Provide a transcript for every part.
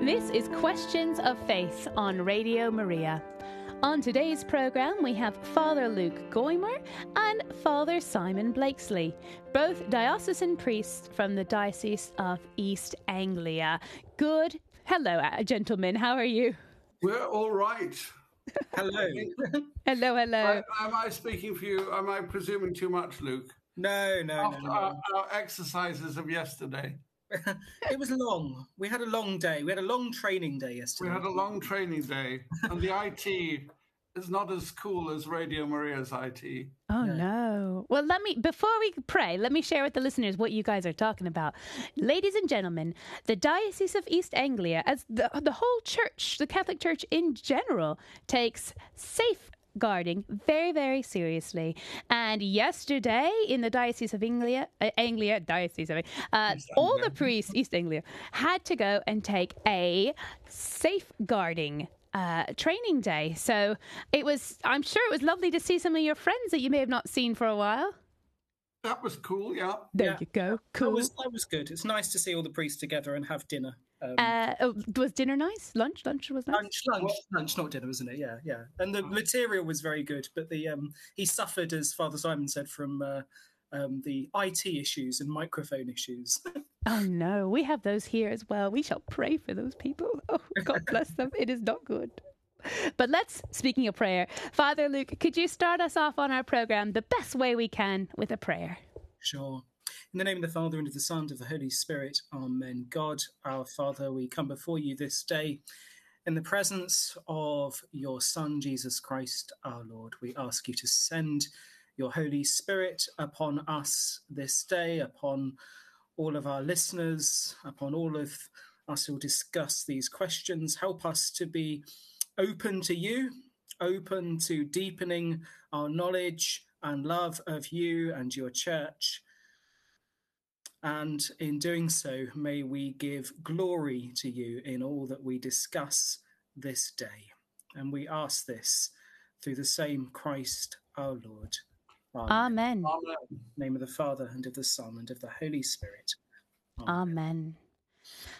This is Questions of Faith on Radio Maria. On today's programme, we have Father Luke Goymer and Father Simon Blakesley, both diocesan priests from the Diocese of East Anglia. Good. Hello, uh, gentlemen. How are you? We're all right. Hello. hello, hello. am I speaking for you? Am I presuming too much, Luke? No, no, After no. no. Our, our exercises of yesterday. it was long. We had a long day. We had a long training day yesterday. We had a long training day, and the IT is not as cool as Radio Maria's IT. Oh no. Well, let me before we pray, let me share with the listeners what you guys are talking about. Ladies and gentlemen, the Diocese of East Anglia as the the whole church, the Catholic Church in general takes safe guarding very, very seriously. And yesterday in the Diocese of Anglia, uh, Anglia Diocese of uh, all the priests, East Anglia, had to go and take a safeguarding uh, training day. So it was, I'm sure it was lovely to see some of your friends that you may have not seen for a while. That was cool, yeah. There Yeah. you go. Cool. That was, that was good. It's nice to see all the priests together and have dinner. Um, uh, oh, was dinner nice? Lunch? Lunch was nice? lunch, lunch, lunch, not dinner, wasn't it? Yeah, yeah. And the material was very good, but the um, he suffered, as Father Simon said, from uh, um, the IT issues and microphone issues. Oh no, we have those here as well. We shall pray for those people. Oh, God bless them. It is not good. But let's, speaking of prayer, Father Luke, could you start us off on our program the best way we can with a prayer? Sure. In the name of the Father, and of the Son, and of the Holy Spirit, Amen. God, our Father, we come before you this day in the presence of your Son, Jesus Christ, our Lord. We ask you to send your Holy Spirit upon us this day, upon all of our listeners, upon all of us who discuss these questions. Help us to be open to you, open to deepening our knowledge and love of you and your church. And in doing so, may we give glory to you in all that we discuss this day. And we ask this through the same Christ our Lord. Amen. Amen. In the name of the Father, and of the Son, and of the Holy Spirit. Amen.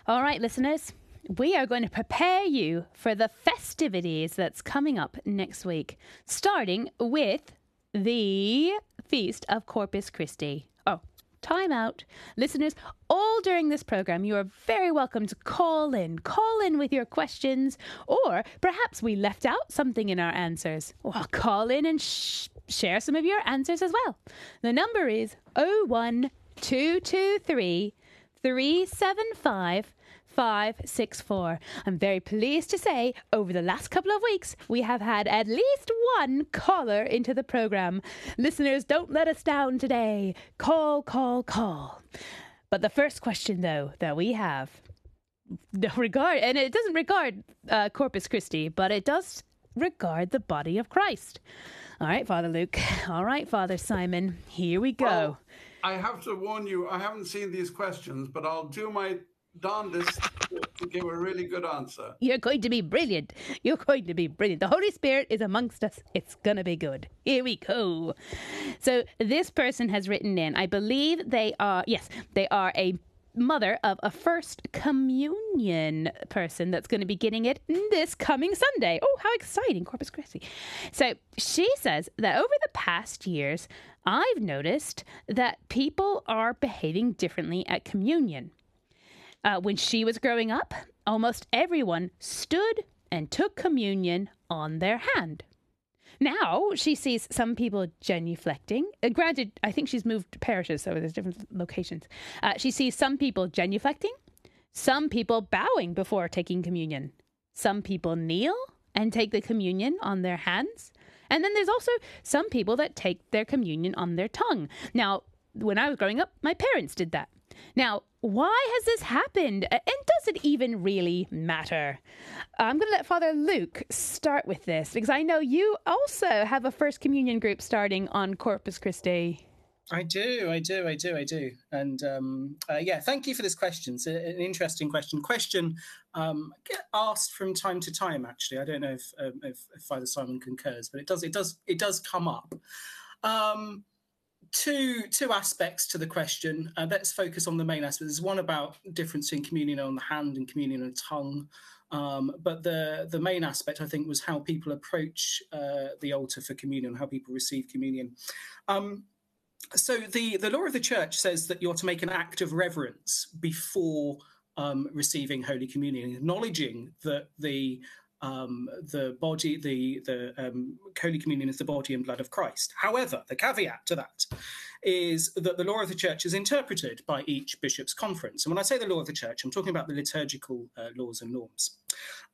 All right, listeners, we are going to prepare you for the festivities that's coming up next week, starting with the Feast of Corpus Christi. Time out. Listeners, all during this program, you are very welcome to call in. Call in with your questions, or perhaps we left out something in our answers. Well, call in and sh- share some of your answers as well. The number is 01223 375 564. I'm very pleased to say over the last couple of weeks we have had at least one caller into the program. Listeners, don't let us down today. Call, call, call. But the first question though that we have regard and it doesn't regard uh, Corpus Christi, but it does regard the body of Christ. All right, Father Luke. All right, Father Simon. Here we go. Well, I have to warn you, I haven't seen these questions, but I'll do my darndest give a really good answer. You're going to be brilliant. You're going to be brilliant. The Holy Spirit is amongst us. It's going to be good. Here we go. So, this person has written in, I believe they are, yes, they are a mother of a first communion person that's going to be getting it this coming Sunday. Oh, how exciting, Corpus Christi. So she says that over the past years, I've noticed that people are behaving differently at communion. Uh, when she was growing up, almost everyone stood and took communion on their hand. Now she sees some people genuflecting. Uh, granted, I think she's moved parishes, so there's different locations. Uh, she sees some people genuflecting, some people bowing before taking communion, some people kneel and take the communion on their hands, and then there's also some people that take their communion on their tongue. Now, when I was growing up, my parents did that. Now, why has this happened? And does it even really matter? I'm going to let Father Luke start with this because I know you also have a First Communion group starting on Corpus Christi. I do, I do, I do, I do. And um, uh, yeah, thank you for this question. It's an interesting question. Question um, get asked from time to time. Actually, I don't know if, um, if, if Father Simon concurs, but it does, it does, it does come up. Um, two two aspects to the question. Uh, let's focus on the main aspect. There's one about difference in communion on the hand and communion on the tongue. Um, but the the main aspect, I think, was how people approach uh, the altar for communion, how people receive communion. Um, so the the law of the church says that you're to make an act of reverence before um, receiving Holy Communion, acknowledging that the um, the body, the the um, Holy Communion is the body and blood of Christ. However, the caveat to that is that the law of the church is interpreted by each bishop's conference. And when I say the law of the church, I'm talking about the liturgical uh, laws and norms.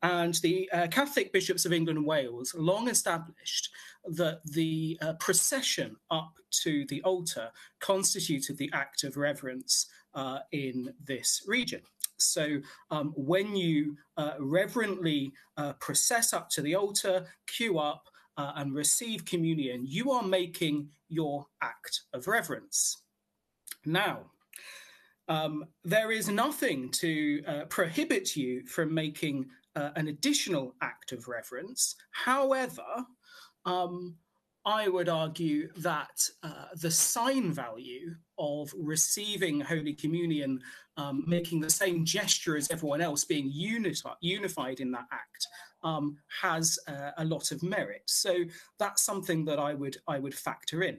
And the uh, Catholic bishops of England and Wales long established that the uh, procession up to the altar constituted the act of reverence uh, in this region. So um, when you uh, reverently uh, process up to the altar, queue up, uh, and receive communion, you are making your act of reverence. Now, um, there is nothing to uh, prohibit you from making uh, an additional act of reverence. However, um, I would argue that uh, the sign value of receiving Holy Communion, um, making the same gesture as everyone else, being unified, unified in that act, um, has uh, a lot of merit. So that's something that I would I would factor in.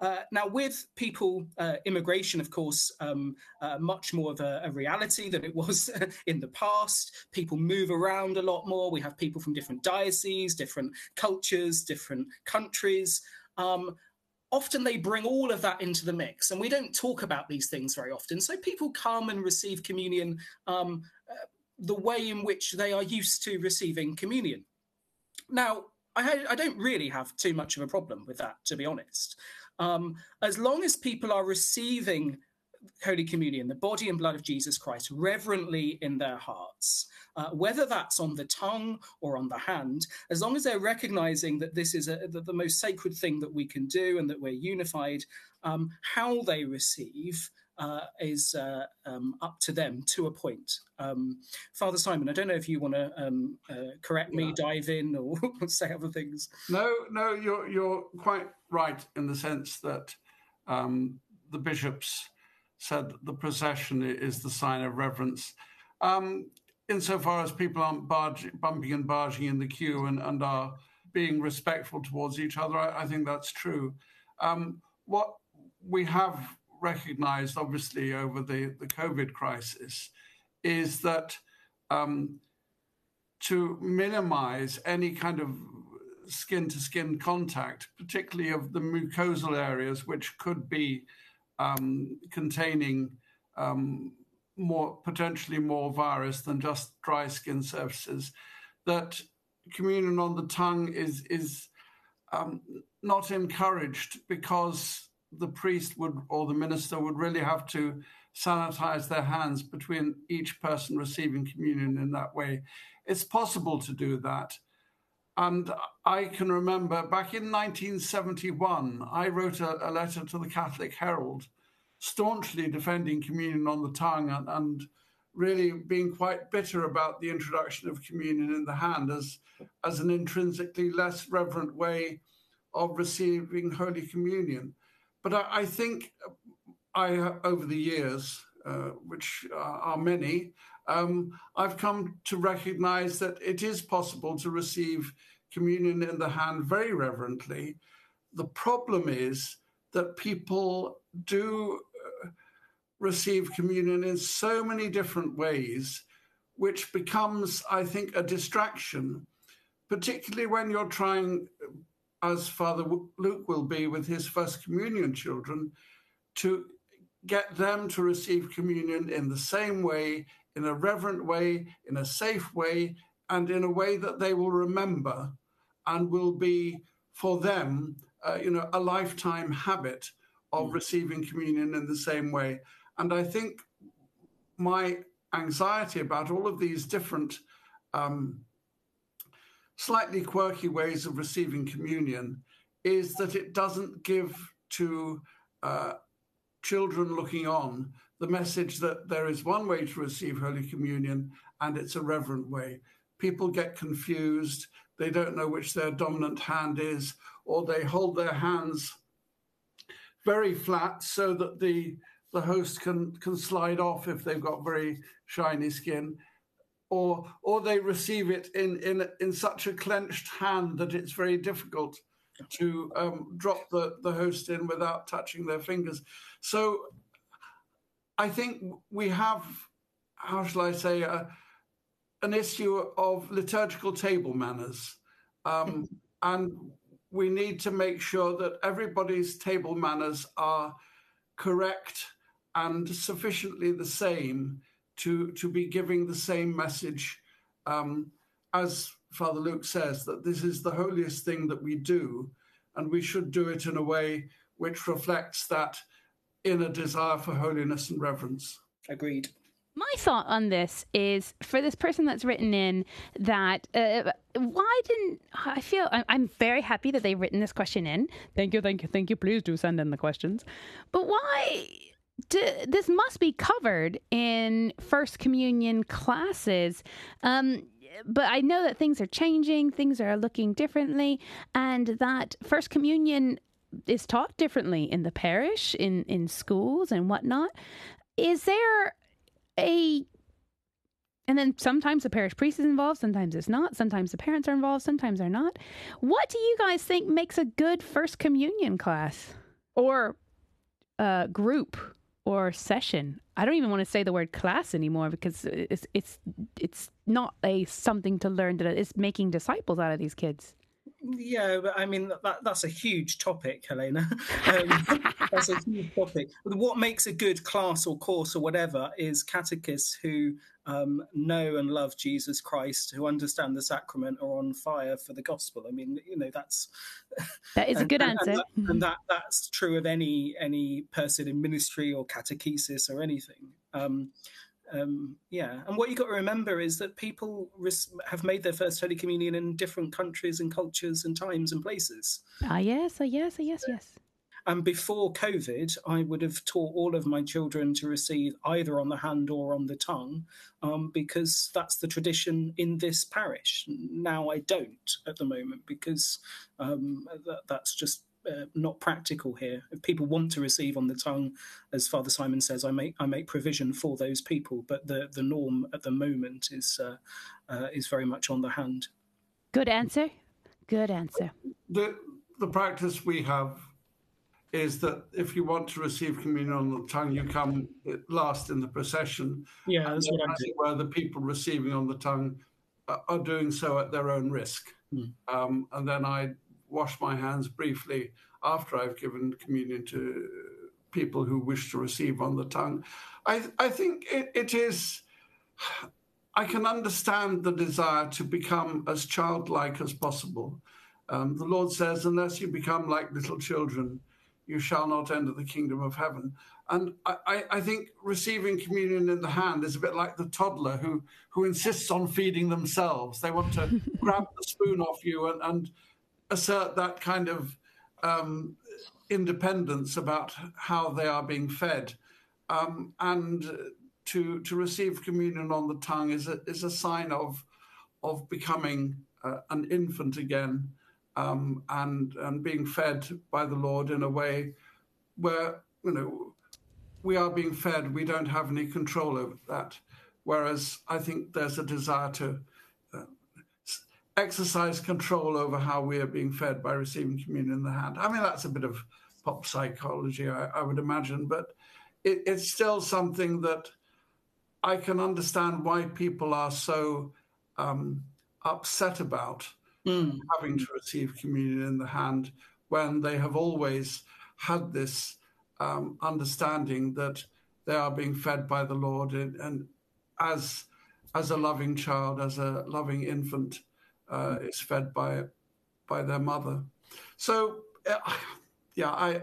Uh, now, with people, uh, immigration, of course, um, uh, much more of a, a, reality than it was in the past. People move around a lot more. We have people from different dioceses, different cultures, different countries. Um, often they bring all of that into the mix, and we don't talk about these things very often. So people come and receive communion um, uh, the way in which they are used to receiving communion. Now, I, I, don't really have too much of a problem with that, to be honest. Um, as long as people are receiving Holy Communion, the body and blood of Jesus Christ, reverently in their hearts, uh, whether that's on the tongue or on the hand, as long as they're recognizing that this is a, the, the, most sacred thing that we can do and that we're unified, um, how they receive uh, is uh, um, up to them to a point. Um, Father Simon, I don't know if you want to um, uh, correct me, yeah. dive in, or say other things. No, no, you're you're quite right in the sense that um, the bishops said that the procession is the sign of reverence. Um, insofar as people aren't barge, bumping and barging in the queue and, and are being respectful towards each other, I, I think that's true. Um, what we have recognized, obviously, over the, COVID crisis is that um, to minimize any kind of skin to skin contact, particularly of the mucosal areas, which could be um, containing um, more potentially more virus than just dry skin surfaces, that communion on the tongue is is not encouraged because the priest would or the minister would really have to sanitize their hands between each person receiving communion in that way. It's possible to do that. And I can remember back in 1971, I wrote a, a letter to the Catholic Herald, staunchly defending communion on the tongue and, and really being quite bitter about the introduction of communion in the hand as, as an intrinsically less reverent way of receiving Holy Communion. But I, think I, over the years, uh, which are many, um, I've come to recognize that it is possible to receive communion in the hand very reverently. The problem is that people do uh, receive communion in so many different ways, which becomes, I think, a distraction, particularly when you're trying as Father Luke will be with his first communion children, to get them to receive communion in the same way, in a reverent way, in a safe way, and in a way that they will remember and will be for them, uh, you know, a lifetime habit of mm. receiving communion in the same way. And I think my anxiety about all of these different um, slightly quirky ways of receiving communion is that it doesn't give to uh, children looking on the message that there is one way to receive Holy Communion and it's a reverent way. People get confused, they don't know which their dominant hand is, or they hold their hands very flat so that the the host can can slide off if they've got very shiny skin or or they receive it in in in such a clenched hand that it's very difficult to um, drop the the host in without touching their fingers. So i think we have how shall i say uh, an issue of liturgical table manners um, and we need to make sure that everybody's table manners are correct and sufficiently the same to, to be giving the same message um, as Father Luke says, that this is the holiest thing that we do, and we should do it in a way which reflects that inner desire for holiness and reverence. Agreed. My thought on this is for this person that's written in that uh, why didn't I feel I'm very happy that they've written this question in. Thank you, thank you, thank you. Please do send in the questions. But why this must be covered in First Communion classes. Um, but I know that things are changing, things are looking differently, and that First Communion is taught differently in the parish, in, in schools, and whatnot. Is there a and then sometimes the parish priest is involved, sometimes it's not, sometimes the parents are involved, sometimes they're not. What do you guys think makes a good First Communion class or uh, group? Or session. I don't even want to say the word class anymore because it's it's it's not a something to learn that it's making disciples out of these kids. Yeah, but I mean that that's a huge topic, Helena. Um, that's a huge topic. What makes a good class or course or whatever is catechists who um, know and love Jesus Christ, who understand the sacrament, are on fire for the gospel. I mean, you know, that's that is a good and, answer, and, that, and, that, that's true of any any person in ministry or catechesis or anything. Um, um, yeah, and what you got to remember is that people res- have made their first Holy Communion in different countries and cultures and times and places. Ah, yes, ah, yes, ah, yes, yes. And before COVID, I would have taught all of my children to receive either on the hand or on the tongue, um, because that's the tradition in this parish. Now I don't at the moment because um, that, that's just uh, not practical here. If people want to receive on the tongue, as Father Simon says, I make I make provision for those people. But the the norm at the moment is uh, uh, is very much on the hand. Good answer. Good answer. The the practice we have is that if you want to receive communion on the tongue, you come last in the procession. Yeah, that's what I'm Where the people receiving on the tongue are doing so at their own risk. Mm. Um, and then I wash my hands briefly after I've given communion to people who wish to receive on the tongue. I, I think it, it is. I can understand the desire to become as childlike as possible. Um, the Lord says, unless you become like little children, you shall not enter the kingdom of heaven. And I, I, think receiving communion in the hand is a bit like the toddler who, who insists on feeding themselves. They want to grab the spoon off you and, and assert that kind of um, independence about how they are being fed. Um, and to, to receive communion on the tongue is a, is a sign of, of becoming uh, an infant again um, and and being fed by the Lord in a way where you know we are being fed. We don't have any control over that. Whereas I think there's a desire to exercise control over how we are being fed by receiving communion in the hand. I mean, that's a bit of pop psychology, I, I would imagine, but it, it's still something that I can understand why people are so um, upset about mm. having to receive communion in the hand when they have always had this um, understanding that they are being fed by the Lord and, and as as a loving child, as a loving infant, uh, is fed by by their mother. So, uh, yeah, I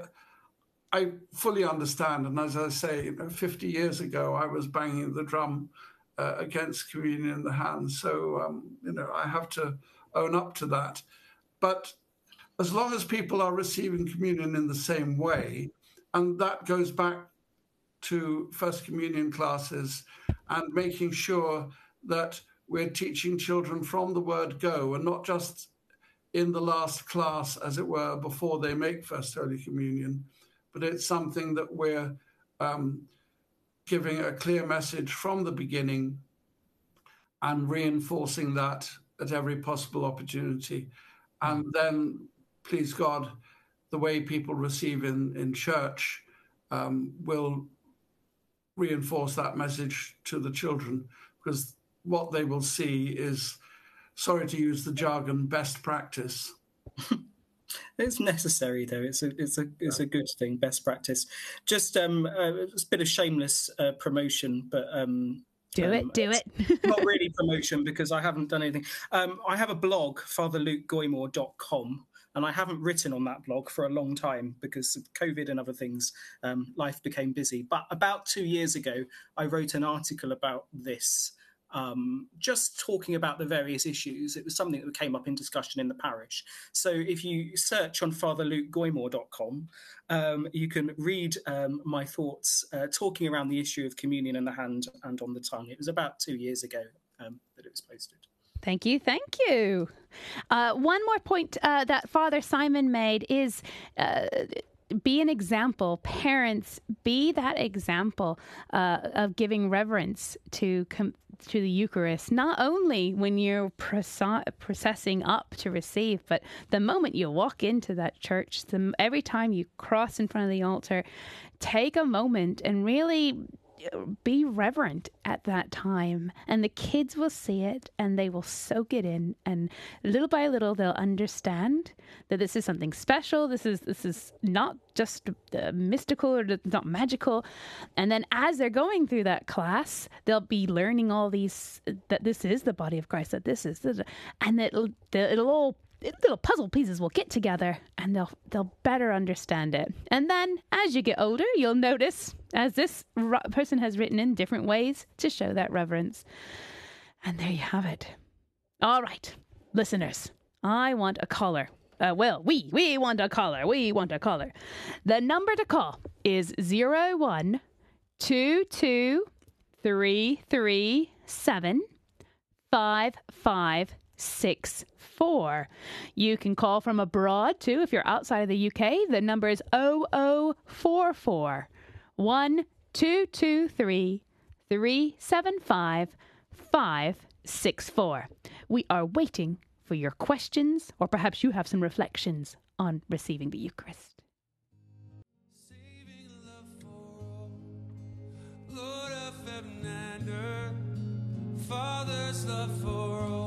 I fully understand. And as I say, you know, 50 years ago, I was banging the drum uh, against communion in the hand. So, um, you know, I have to own up to that. But as long as people are receiving communion in the same way, and that goes back to First Communion classes and making sure that we're teaching children from the word go and not just in the last class, as it were, before they make First Holy Communion, but it's something that we're um, giving a clear message from the beginning and reinforcing that at every possible opportunity. And then, please God, the way people receive in, in church um, will reinforce that message to the children because what they will see is, sorry to use the jargon, best practice. It's necessary, though. It's a it's a it's a good thing. Best practice. Just um, uh, it's a bit of shameless uh, promotion, but um, do um, it, do it. not really promotion because I haven't done anything. Um, I have a blog, fatherlukegoymer.com, and I haven't written on that blog for a long time because of COVID and other things. Um, life became busy. But about two years ago, I wrote an article about this um, just talking about the various issues. It was something that came up in discussion in the parish. So if you search on fatherlukegoymer.com, um, you can read um, my thoughts uh, talking around the issue of communion in the hand and on the tongue. It was about two years ago um, that it was posted. Thank you, thank you. Uh, one more point uh, that Father Simon made is uh, be an example. Parents, be that example uh, of giving reverence to com- to the Eucharist. Not only when you're processing up to receive, but the moment you walk into that church, the, every time you cross in front of the altar, take a moment and really be reverent at that time. And the kids will see it and they will soak it in. And little by little they'll understand that this is something special. This is this is not just uh, mystical or not magical. And then as they're going through that class they'll be learning all these that this is the body of Christ that this is and it'll it'll all little puzzle pieces will get together and they'll they'll better understand it. And then as you get older, you'll notice as this person has written in different ways to show that reverence. And there you have it. All right, listeners, I want a caller. Uh, well, we we want a caller. We want a caller. The number to call is zero one two two three three seven five five six four. You can call from abroad too if you're outside of the UK. The number is 0044 1223 375 564. We are waiting for your questions, or perhaps you have some reflections on receiving the Eucharist. Father's love for all.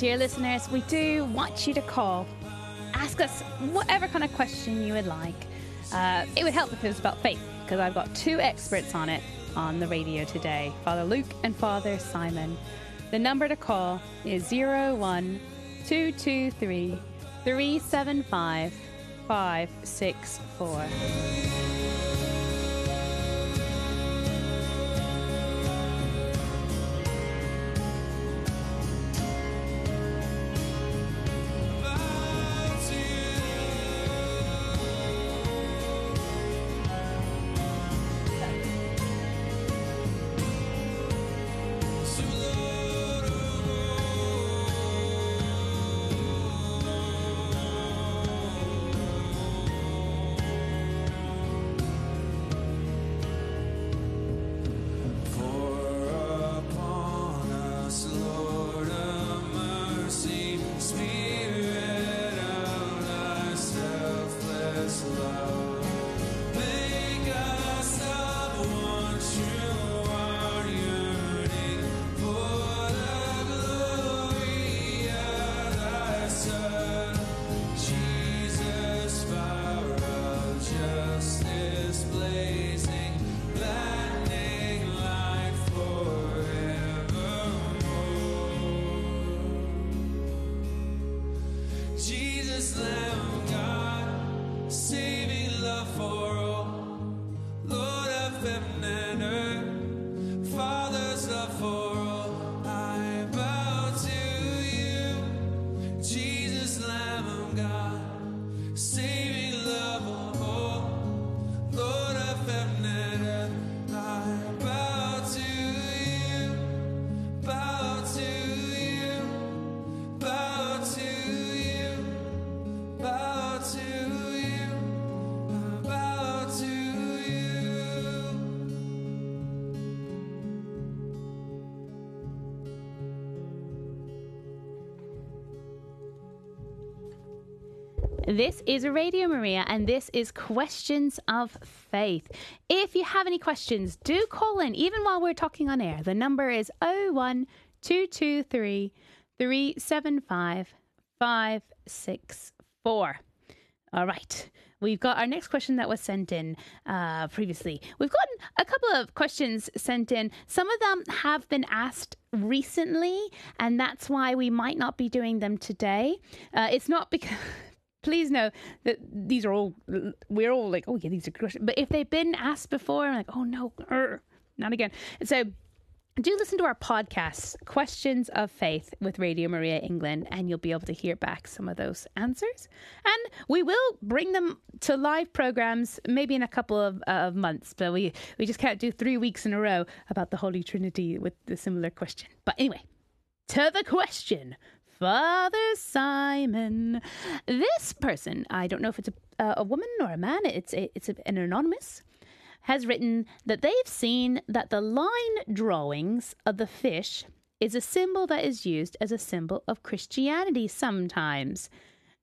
dear listeners, we do want you to call. Ask us whatever kind of question you would like. Uh, it would help if it was about faith, because I've got two experts on it on the radio today Father Luke and Father Simon. The number to call is 01 223 375 564. This is Radio Maria, and this is Questions of Faith. If you have any questions, do call in, even while we're talking on air. The number is 01223 375 564. All right. We've got our next question that was sent in uh, previously. We've gotten a couple of questions sent in. Some of them have been asked recently, and that's why we might not be doing them today. Uh, it's not because please know that these are all we're all like oh yeah these are questions but if they've been asked before I'm like oh no not again. So do listen to our podcast questions of faith with radio maria england and you'll be able to hear back some of those answers. And we will bring them to live programs maybe in a couple of, uh, of months but we we just can't do three weeks in a row about the holy trinity with the similar question. But anyway to the question Father Simon. This person, I don't know if it's a, uh, a woman or a man, it's, a, it's a, an anonymous, has written that they've seen that the line drawings of the fish is a symbol that is used as a symbol of Christianity sometimes.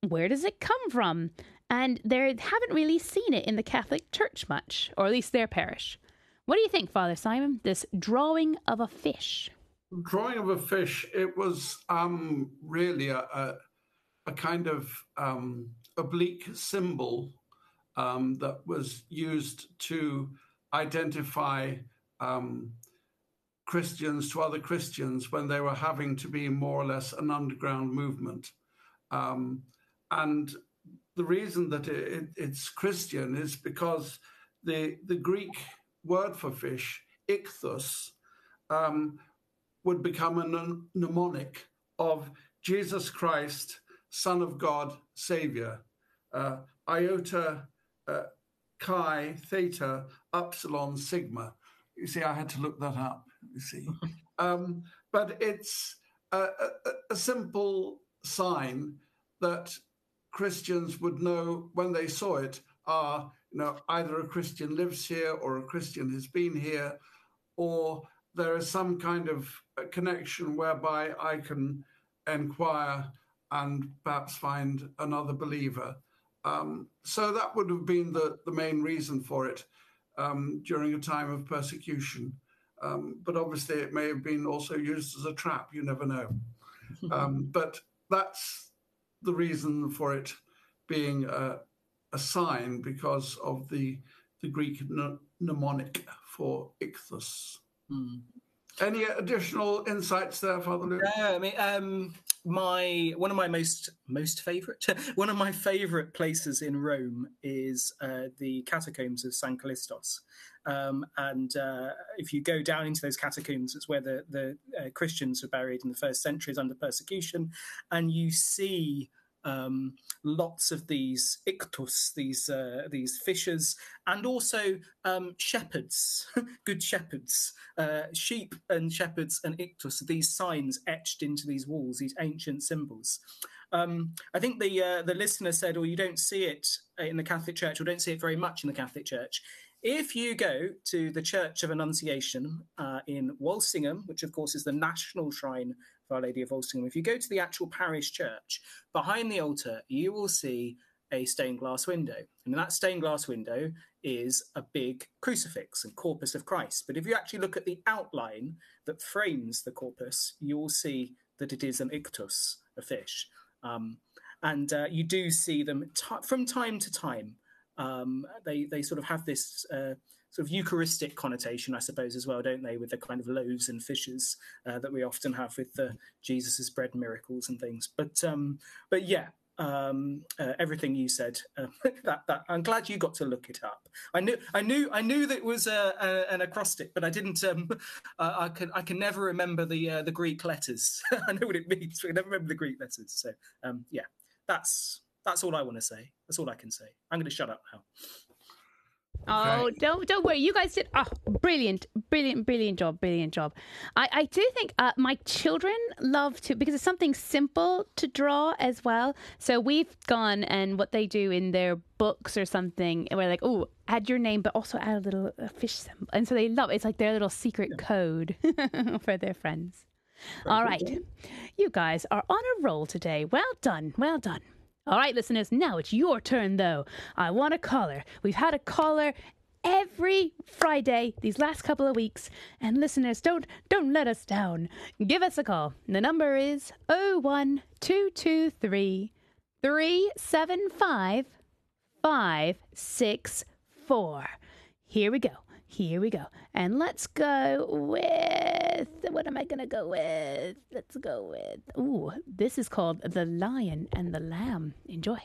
Where does it come from? And they haven't really seen it in the Catholic Church much, or at least their parish. What do you think, Father Simon? This drawing of a fish drawing of a fish, it was um, really a, a, a, kind of um, oblique symbol um, that was used to identify um, Christians to other Christians when they were having to be more or less an underground movement. Um, and the reason that it, it, it's Christian is because the, the Greek word for fish, ichthus, um, would become a mnemonic of Jesus Christ, Son of God, Savior. Uh, iota, uh, chi, theta, upsilon, sigma. You see, I had to look that up, you see. um, but it's a, a, a simple sign that Christians would know when they saw it are, you know, either a Christian lives here or a Christian has been here, or there is some kind of connection whereby I can inquire and perhaps find another believer. Um, so that would have been the, the main reason for it. um, during a time of persecution. Um, but obviously, it may have been also used as a trap. You never know. Um, but that's the reason for it being a, a sign because of the the Greek mnemonic for ichthus. Any additional insights there, Father Luke? Yeah, I mean, um, my one of my most most favorite one of my favorite places in Rome is uh, the catacombs of San Callistos. Um, and uh, if you go down into those catacombs, it's where the the uh, Christians were buried in the first centuries under persecution, and you see um, lots of these ichthus, these uh, these fishers, and also um, shepherds, good shepherds, uh, sheep and shepherds and ichthus. These signs etched into these walls, these ancient symbols. Um, I think the uh, the listener said, "Or well, you don't see it in the Catholic Church, or don't see it very much in the Catholic Church." If you go to the Church of Annunciation uh, in Walsingham, which of course is the national shrine Our Lady of Walsingham, if you go to the actual parish church, behind the altar, you will see a stained glass window. And that stained glass window is a big crucifix and corpus of Christ. But if you actually look at the outline that frames the corpus, you will see that it is an ichthus, a fish. Um, and uh, you do see them t- from time to time um, they they sort of have this uh, sort of Eucharistic connotation, I suppose, as well, don't they, with the kind of loaves and fishes uh, that we often have with the Jesus's bread miracles and things. But um, but yeah. Um, uh, everything you said. Uh, that, that I'm glad you got to look it up. I knew, I knew, I knew that it was a, a, an acrostic, but I didn't. Um, I can, I can never remember the uh, the Greek letters. I know what it means, but I never remember the Greek letters. So, um, yeah, that's that's all I want to say. That's all I can say. I'm going to shut up now. Oh, don't don't worry. You guys did oh, brilliant, brilliant, brilliant job, brilliant job. I, I do think uh, my children love to because it's something simple to draw as well. So we've gone and what they do in their books or something, we're like, oh, add your name, but also add a little a fish symbol, and so they love it. It's like their little secret yeah. code for their friends. Very All right, you guys are on a roll today. Well done, well done. All right, listeners, now it's your turn, though. I want a caller. We've had a caller every Friday these last couple of weeks. And listeners, don't don't let us down. Give us a call. The number is 01223 375 564. Here we go. Here we go. And let's go with what am I going to go with? Let's go with. Ooh, this is called The Lion and the Lamb. Enjoy.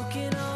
broken up.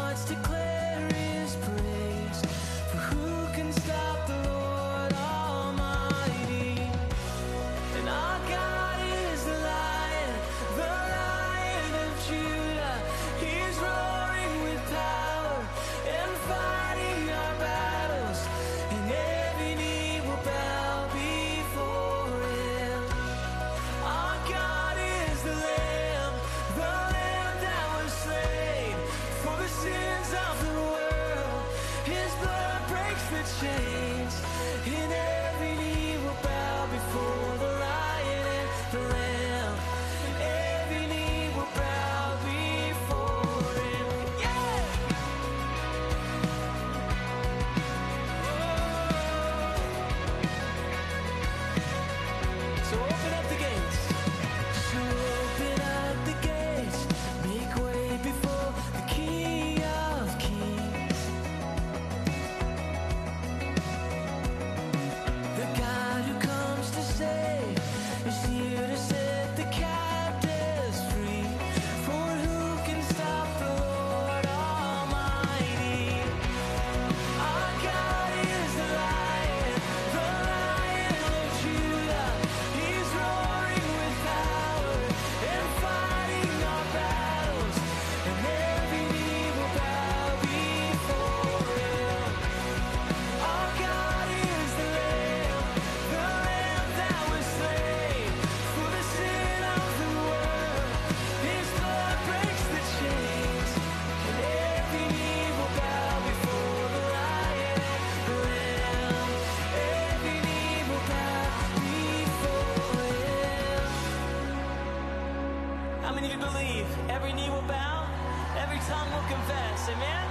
Every knee will bow, every tongue will confess. Amen?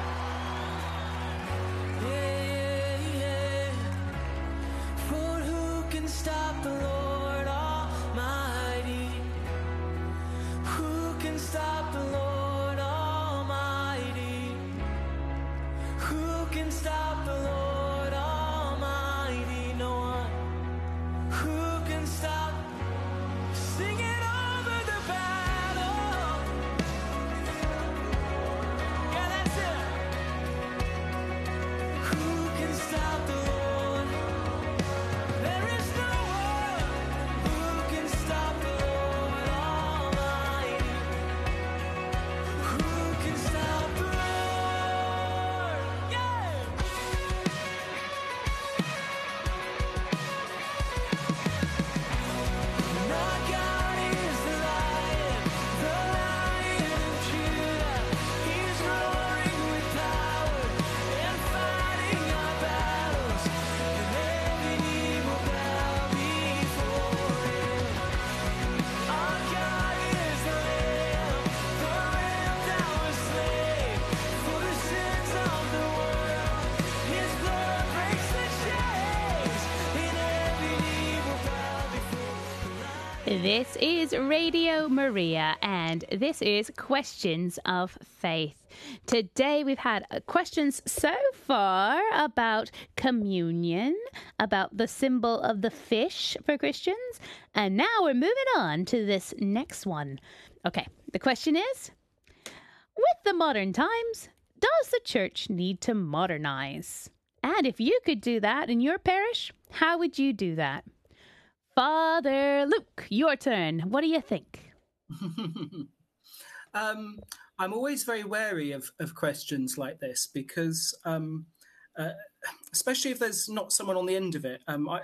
Yeah, yeah, yeah. For who can stop the This is Radio Maria, and this is Questions of Faith. Today we've had questions so far about communion, about the symbol of the fish for Christians, and now we're moving on to this next one. Okay, the question is With the modern times, does the church need to modernize? And if you could do that in your parish, how would you do that? Father Luke, your turn. What do you think? um, I'm always very wary of, of questions like this because, um, uh, especially if there's not someone on the end of it, um, I,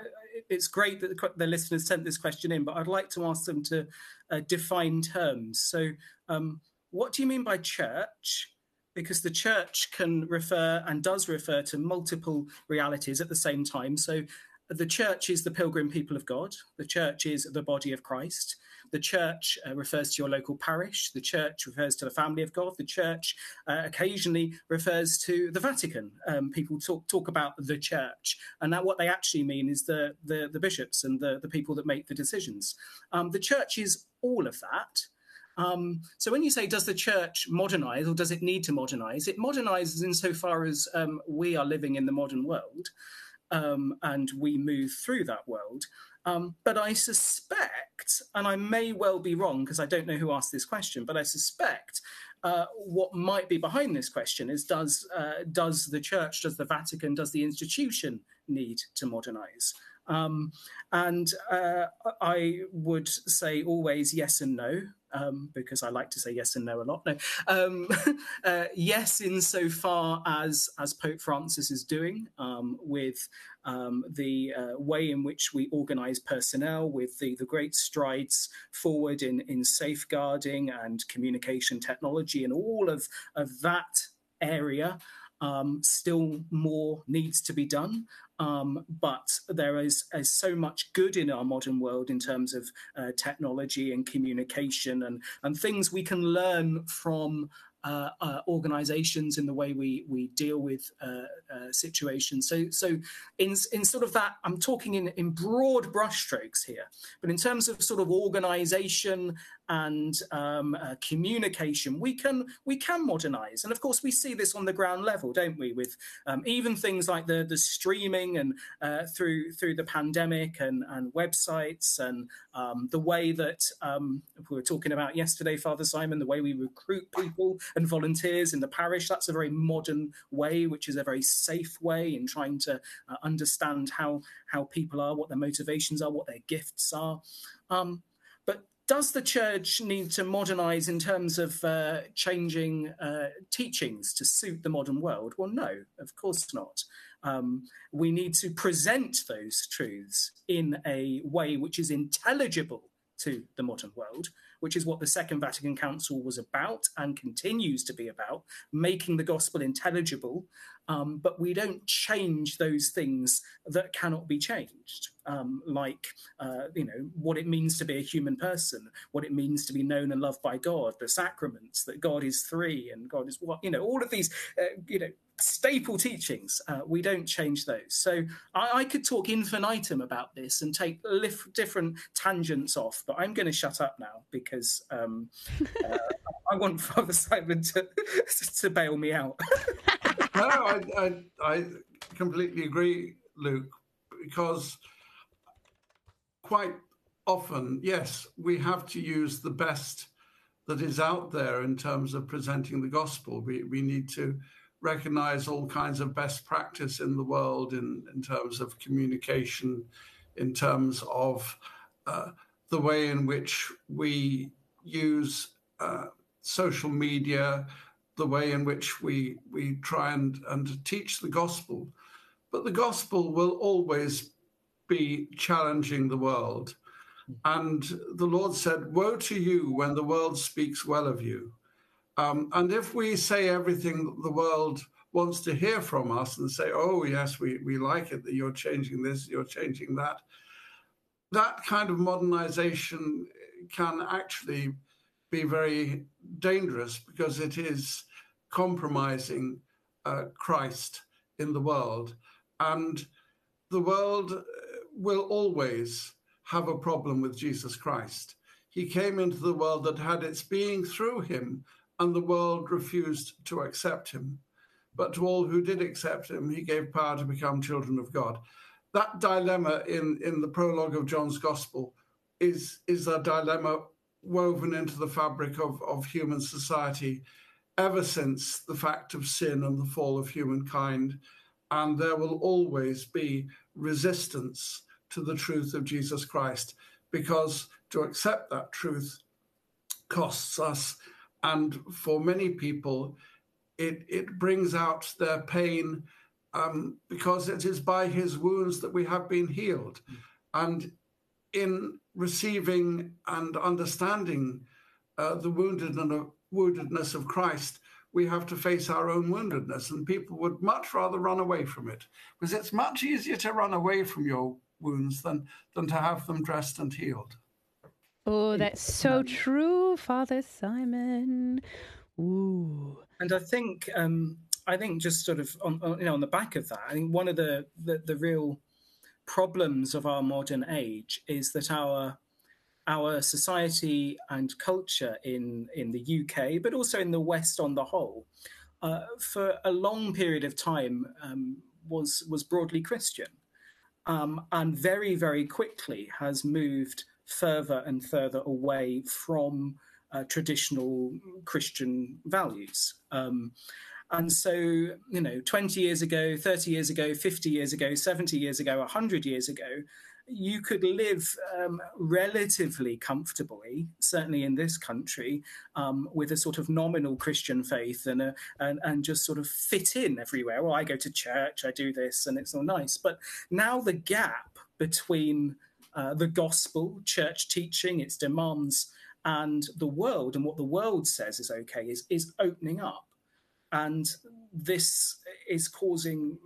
it's great that the, the listeners sent this question in, but I'd like to ask them to uh, define terms. So, um, what do you mean by church? Because the church can refer and does refer to multiple realities at the same time. So, the church is the pilgrim people of God. The church is the body of Christ. The church uh, refers to your local parish. The church refers to the family of God. The church uh, occasionally refers to the Vatican. Um, people talk talk about the church, and that what they actually mean is the the, the bishops and the, the people that make the decisions. Um, the church is all of that. Um, so when you say, does the church modernize or does it need to modernize? It modernizes insofar as um, we are living in the modern world um, and we move through that world. Um, but I suspect, and I may well be wrong because I don't know who asked this question, but I suspect uh, what might be behind this question is does uh, does the church, does the Vatican, does the institution need to modernize? Um, and uh, I would say always yes and no, um, because I like to say yes and no a lot. No, um, uh, yes, insofar as as Pope Francis is doing um, with um, the uh, way in which we organise personnel, with the the great strides forward in in safeguarding and communication technology, and all of of that area. Um, still more needs to be done. Um, but there is, is so much good in our modern world in terms of uh, technology and communication and, and things we can learn from uh, uh, organizations in the way we we deal with uh, uh, situations. So so in in sort of that, I'm talking in in broad brushstrokes here, but in terms of sort of organization and um, uh, communication, we can we can modernize, and of course we see this on the ground level, don't we? With um, even things like the the streaming and uh, through through the pandemic and and websites and um, the way that um, we were talking about yesterday, Father Simon, the way we recruit people and volunteers in the parish. That's a very modern way, which is a very safe way in trying to uh, understand how how people are, what their motivations are, what their gifts are. Um, but does the church need to modernize in terms of uh, changing uh, teachings to suit the modern world? Well, no, of course not. Um, we need to present those truths in a way which is intelligible to the modern world. Which is what the Second Vatican Council was about and continues to be about, making the gospel intelligible. Um, but we don't change those things that cannot be changed, um, like uh, you know what it means to be a human person, what it means to be known and loved by God, the sacraments, that God is three and God is what you know, all of these uh, you know staple teachings. Uh, we don't change those. So I, I could talk infinitum about this and take lif- different tangents off, but I'm going to shut up now because um, uh, I want Father Simon to to bail me out. no, I, I, I completely agree, Luke, because quite often, yes, we have to use the best that is out there in terms of presenting the gospel. We, we need to recognize all kinds of best practice in the world in, in terms of communication, in terms of uh, the way in which we use uh, social media, the way in which we, we try and, and teach the gospel. But the gospel will always be challenging the world. And the Lord said, Woe to you when the world speaks well of you. Um, and if we say everything the world wants to hear from us and say, oh, yes, we, like it that you're changing this, you're changing that, that kind of modernization can actually be very dangerous because it is compromising uh, Christ in the world. And the world uh, will always have a problem with Jesus Christ. He came into the world that had its being through him, and the world refused to accept him. But to all who did accept him, he gave power to become children of God. That dilemma in, in the prologue of John's Gospel is, is a dilemma woven into the fabric of, of human society ever since the fact of sin and the fall of humankind. And there will always be resistance to the truth of Jesus Christ because to accept that truth costs us. And for many people, it, it brings out their pain um, because it is by his wounds that we have been healed. And in receiving and understanding uh, the wounded and, woundedness of Christ, we have to face our own woundedness. And people would much rather run away from it because it's much easier to run away from your wounds than, than to have them dressed and healed. Oh, that's so true, Father Simon. Ooh. And I think um, I think just sort of on, on, you know on the back of that, I think one of the, the the real problems of our modern age is that our our society and culture in in the UK, but also in the West on the whole, uh, for a long period of time um, was was broadly Christian, um, and very very quickly has moved further and further away from uh, traditional Christian values. Um, and so, you know, 20 years ago, 30 years ago, 50 years ago, 70 years ago, 100 years ago, you could live um, relatively comfortably, certainly in this country, um, with a sort of nominal Christian faith and, a, and and just sort of fit in everywhere. Well, I go to church, I do this, and it's all nice. But now the gap between uh, the gospel, church teaching, its demands, and the world and what the world says is okay is is opening up, and this is causing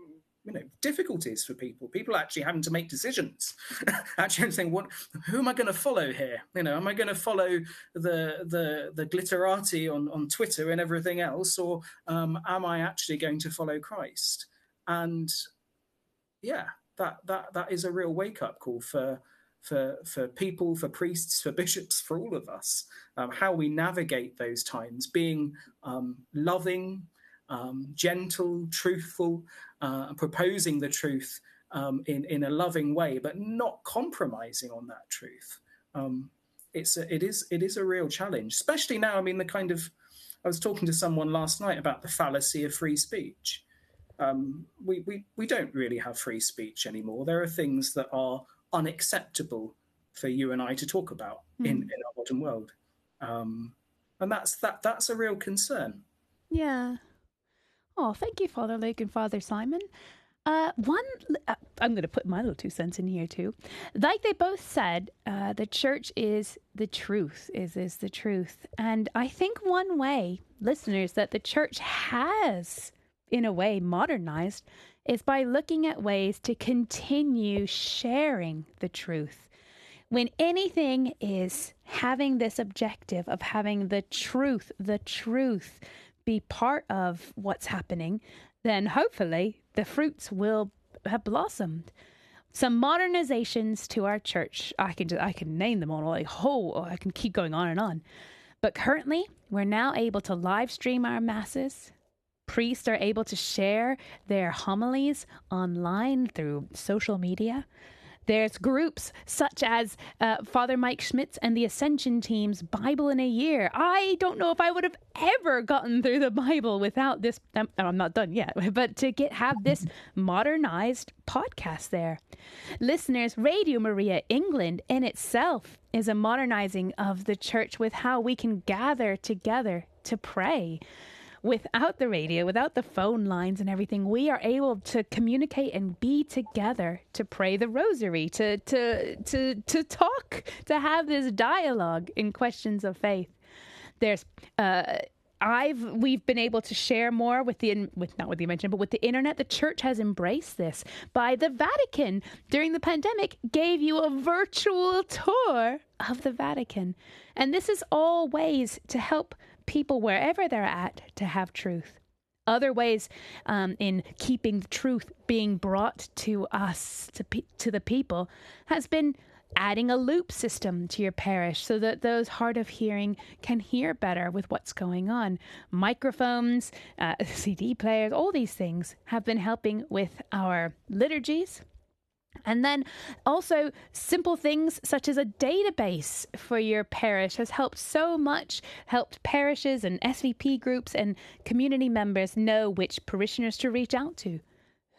you know difficulties for people. People actually having to make decisions, actually saying, "What? Who am I going to follow here? You know, am I going to follow the the the glitterati on on Twitter and everything else, or um, am I actually going to follow Christ?" And yeah, that that that is a real wake up call for for for people, for priests, for bishops, for all of us. Um, how we navigate those times, being um, loving, um, gentle, truthful, uh, proposing the truth um, in in a loving way, but not compromising on that truth. Um, it's a, it is it is a real challenge, especially now. I mean, the kind of I was talking to someone last night about the fallacy of free speech. Um, we, we we don't really have free speech anymore. There are things that are unacceptable for you and I to talk about mm. in, in our modern world, um, and that's that that's a real concern. Yeah. Oh, thank you, Father Luke and Father Simon. Uh, one, uh, I'm going to put my little two cents in here too. Like they both said, uh, the church is the truth, is is the truth, and I think one way, listeners, that the church has, in a way, modernized, is by looking at ways to continue sharing the truth. When anything is having this objective of having the truth, the truth be part of what's happening, then hopefully the fruits will have blossomed. Some modernizations to our church. I can just, I can name them all. Like whole, I can keep going on and on. But currently, we're now able to live stream our masses. Priests are able to share their homilies online through social media. There's groups such as uh, Father Mike Schmitz and the Ascension team's Bible in a Year. I don't know if I would have ever gotten through the Bible without this. Um, I'm not done yet, but to get have this modernized podcast there. Listeners, Radio Maria England in itself is a modernizing of the church with how we can gather together to pray without the radio, without the phone lines and everything, we are able to communicate and be together to pray the rosary, to to to to talk, to have this dialogue in questions of faith. There's uh I've we've been able to share more with the with not with the invention, but with the internet. The church has embraced this. By the Vatican during the pandemic, gave you a virtual tour of the Vatican, and this is all ways to help people wherever they're at to have truth. Other ways um, in keeping truth being brought to us, to, pe- to the people, has been adding a loop system to your parish so that those hard of hearing can hear better with what's going on. Microphones, uh, CD players, all these things have been helping with our liturgies, and then also simple things such as a database for your parish has helped so much, helped parishes and SVP groups and community members know which parishioners to reach out to,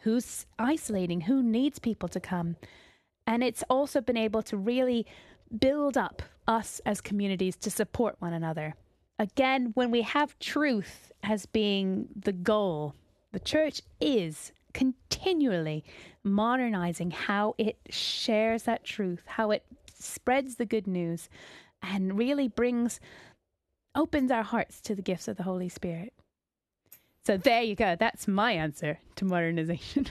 who's isolating, who needs people to come. And it's also been able to really build up us as communities to support one another. Again, when we have truth as being the goal, the church is continually modernizing how it shares that truth, how it spreads the good news, and really brings, opens our hearts to the gifts of the Holy Spirit. So there you go. That's my answer to modernization.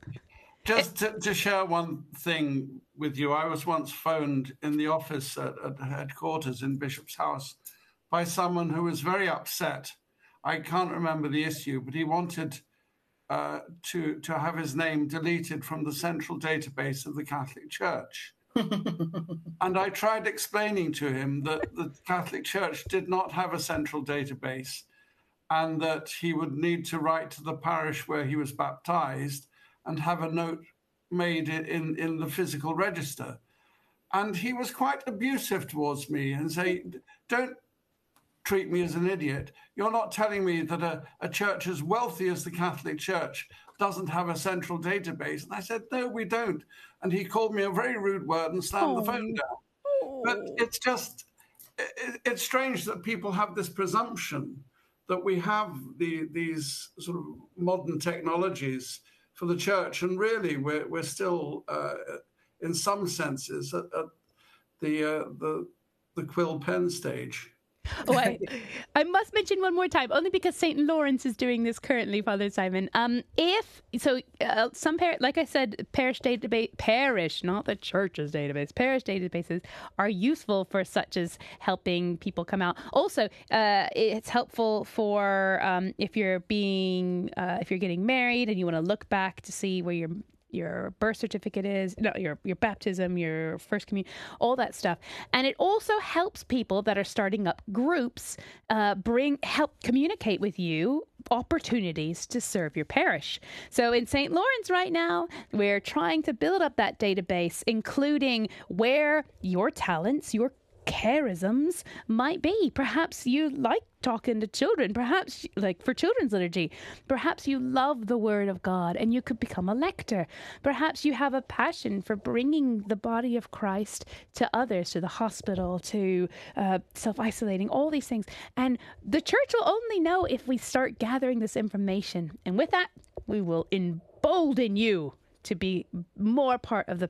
Just to, to share one thing with you, I was once phoned in the office at, at headquarters in Bishop's House by someone who was very upset. I can't remember the issue, but he wanted Uh, to to have his name deleted from the central database of the Catholic Church. and I tried explaining to him that the Catholic Church did not have a central database, and that he would need to write to the parish where he was baptized and have a note made in in the physical register. And he was quite abusive towards me and say, "Don't treat me as an idiot. You're not telling me that a, a church as wealthy as the Catholic Church doesn't have a central database. And I said, No, we don't. And he called me a very rude word and slammed the phone down. But it's just, it, it's strange that people have this presumption that we have the, these sort of modern technologies for the church. And really, we're, we're still, uh, in some senses, at, at the, uh, the, the quill pen stage. Oh, I, I must mention one more time, only because St. Lawrence is doing this currently, Father Simon. Um, if so, uh, some par- like I said, parish database, parish, not the church's database, parish databases are useful for such as helping people come out. Also, uh, it's helpful for um, if you're being, uh, if you're getting married and you want to look back to see where your your birth certificate is, no, your your baptism, your first communion, all that stuff, and it also helps people that are starting up groups uh, bring help communicate with you opportunities to serve your parish. So in St. Lawrence right now, we're trying to build up that database, including where your talents, your charisms might be. Perhaps you like talking to children, perhaps like for children's liturgy. Perhaps you love the word of God and you could become a lector. Perhaps you have a passion for bringing the body of Christ to others, to the hospital, to uh, self isolating, all these things. And the church will only know if we start gathering this information. And with that, we will embolden you to be more part of the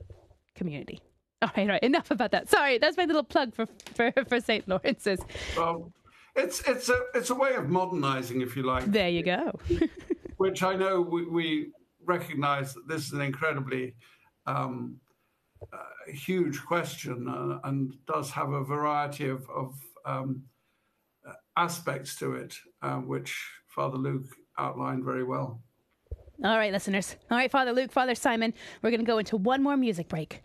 community. All right, all right. Enough about that. Sorry, that's my little plug for for, for St. Lawrence's. Well, it's it's a it's a way of modernizing, if you like, There you go. which I know we, we recognize that this is an incredibly um, uh, huge question uh, and does have a variety of, of um, uh, aspects to it, uh, which Father Luke outlined very well. All right, listeners. All right, Father Luke, Father Simon, we're going to go into one more music break.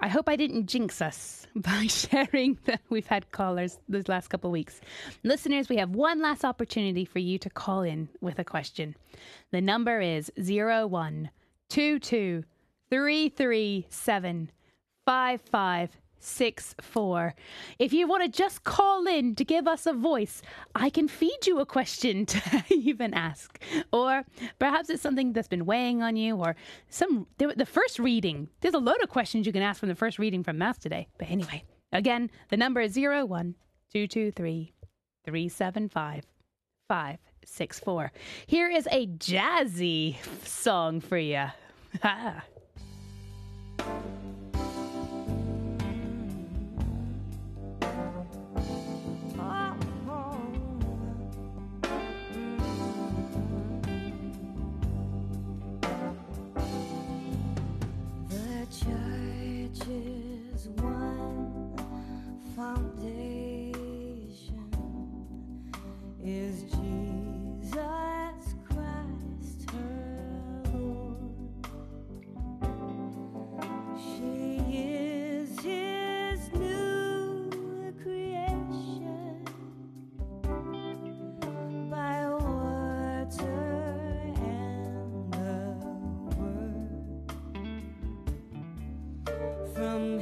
I hope I didn't jinx us by sharing that we've had callers these last couple weeks. Listeners, we have one last opportunity for you to call in with a question. The number is 0122 337 5564. If you want to just call in to give us a voice, I can feed you a question to even ask. Or perhaps it's something that's been weighing on you, or some the, first reading. There's a load of questions you can ask from the first reading from Mass today. But anyway, again, the number is 01223 375 564. Here is a jazzy song for you. foundation is Jesus Christ her Lord. She is his new creation by water and the word. From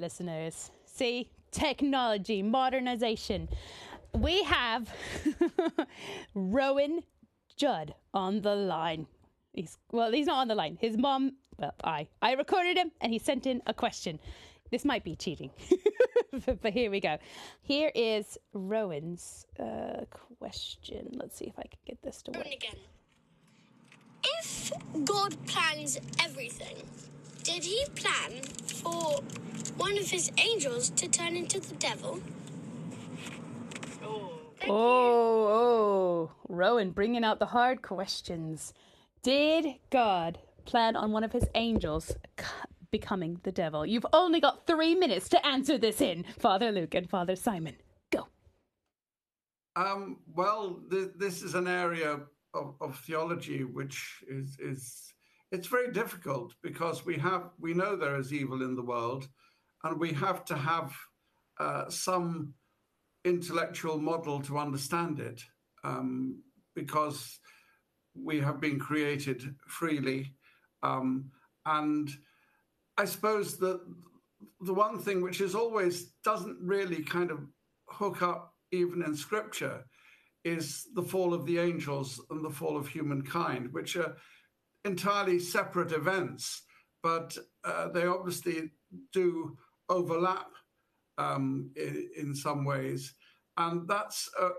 listeners. See, technology, modernization. We have Rowan Judd on the line. He's well, he's not on the line. His mom, well, I, I recorded him, and he sent in a question. This might be cheating, but, here we go. Here is Rowan's uh, question. Let's see if I can get this to work. Again. If God plans everything, did he plan for one of his angels to turn into the devil? Oh, oh, Rowan bringing out the hard questions. Did God plan on one of his angels c- becoming the devil? You've only got three minutes to answer this in, Father Luke and Father Simon. Go. Um, well, th- this is an area of, of theology which is, is it's very difficult because we have we know there is evil in the world, and we have to have uh, some intellectual model to understand it um, because we have been created freely. Um, and I suppose that the one thing which is always doesn't really kind of hook up even in scripture is the fall of the angels and the fall of humankind, which are entirely separate events, but uh, they obviously do overlap um, in, in some ways. And that's a,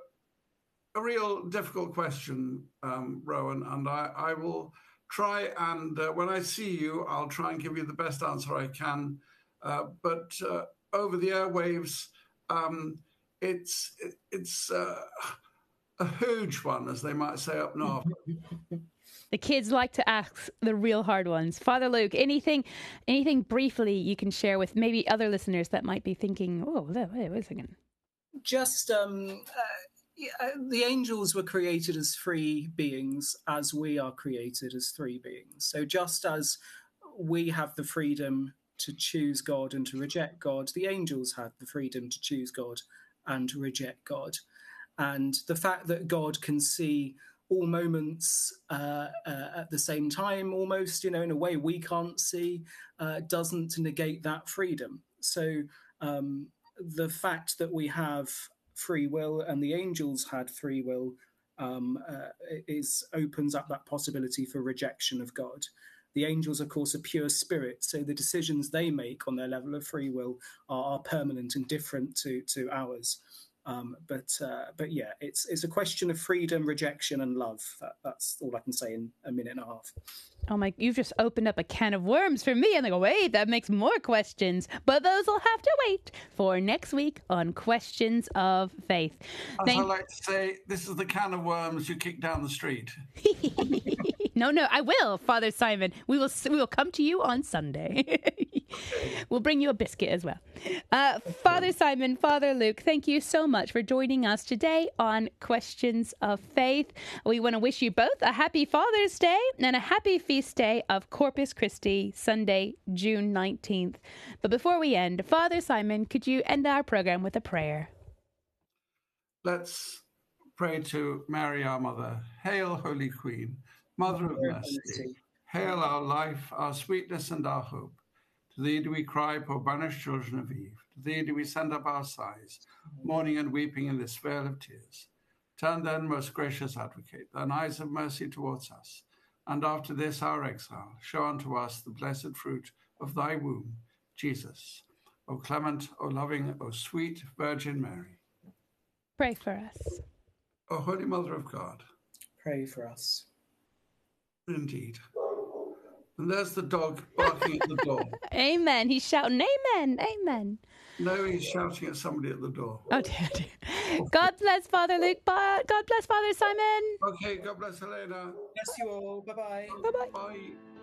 a real difficult question, um, Rowan, and I, I will try and uh, when I see you, I'll try and give you the best answer I can. Uh, but uh, over the airwaves, um, it's it's uh, a huge one, as they might say up north. The kids like to ask the real hard ones. Father Luke, anything, anything briefly you can share with maybe other listeners that might be thinking, "Oh, wait, wait a second. just um, uh, uh, the angels were created as free beings as we are created as three beings so just as we have the freedom to choose god and to reject god the angels had the freedom to choose god and reject god and the fact that god can see all moments uh, uh, at the same time almost you know in a way we can't see uh, doesn't negate that freedom so um, the fact that we have free will and the angels had free will um, uh, is opens up that possibility for rejection of God. The angels, of course, are pure spirit, so the decisions they make on their level of free will are, are permanent and different to to ours. Um, but uh, but yeah, it's it's a question of freedom, rejection, and love. That, that's all I can say in a minute and a half. Oh my, you've just opened up a can of worms for me. And I go, wait, that makes more questions. But those will have to wait for next week on Questions of Faith. As I Thank- like to say, this is the can of worms you kick down the street. no, no, I will, Father Simon. We will we will come to you on Sunday. we'll bring you a biscuit as well. Uh, Father Simon, Father Luke, thank you so much for joining us today on Questions of Faith. We want to wish you both a happy Father's Day and a happy feast day of Corpus Christi, Sunday, June 19th. But before we end, Father Simon, could you end our program with a prayer? Let's pray to Mary, our mother. Hail, Holy Queen, Mother of mercy. Hail our life, our sweetness, and our hope. To thee do we cry, poor banished children of Eve. To thee do we send up our sighs, mourning and weeping in this vale of tears. Turn then, most gracious advocate, thine eyes of mercy towards us, and after this our exile, show unto us the blessed fruit of thy womb, Jesus. O clement, O loving, O sweet Virgin Mary. Pray for us. O Holy Mother of God, Pray for us. indeed. And there's the dog barking at the door. Amen. He's shouting, Amen, Amen. No, he's shouting at somebody at the door. Oh dear, dear. God bless Father Luke. Bye. God bless Father Simon. Okay, God bless Helena. Bless you all. Bye bye. Bye bye. Bye.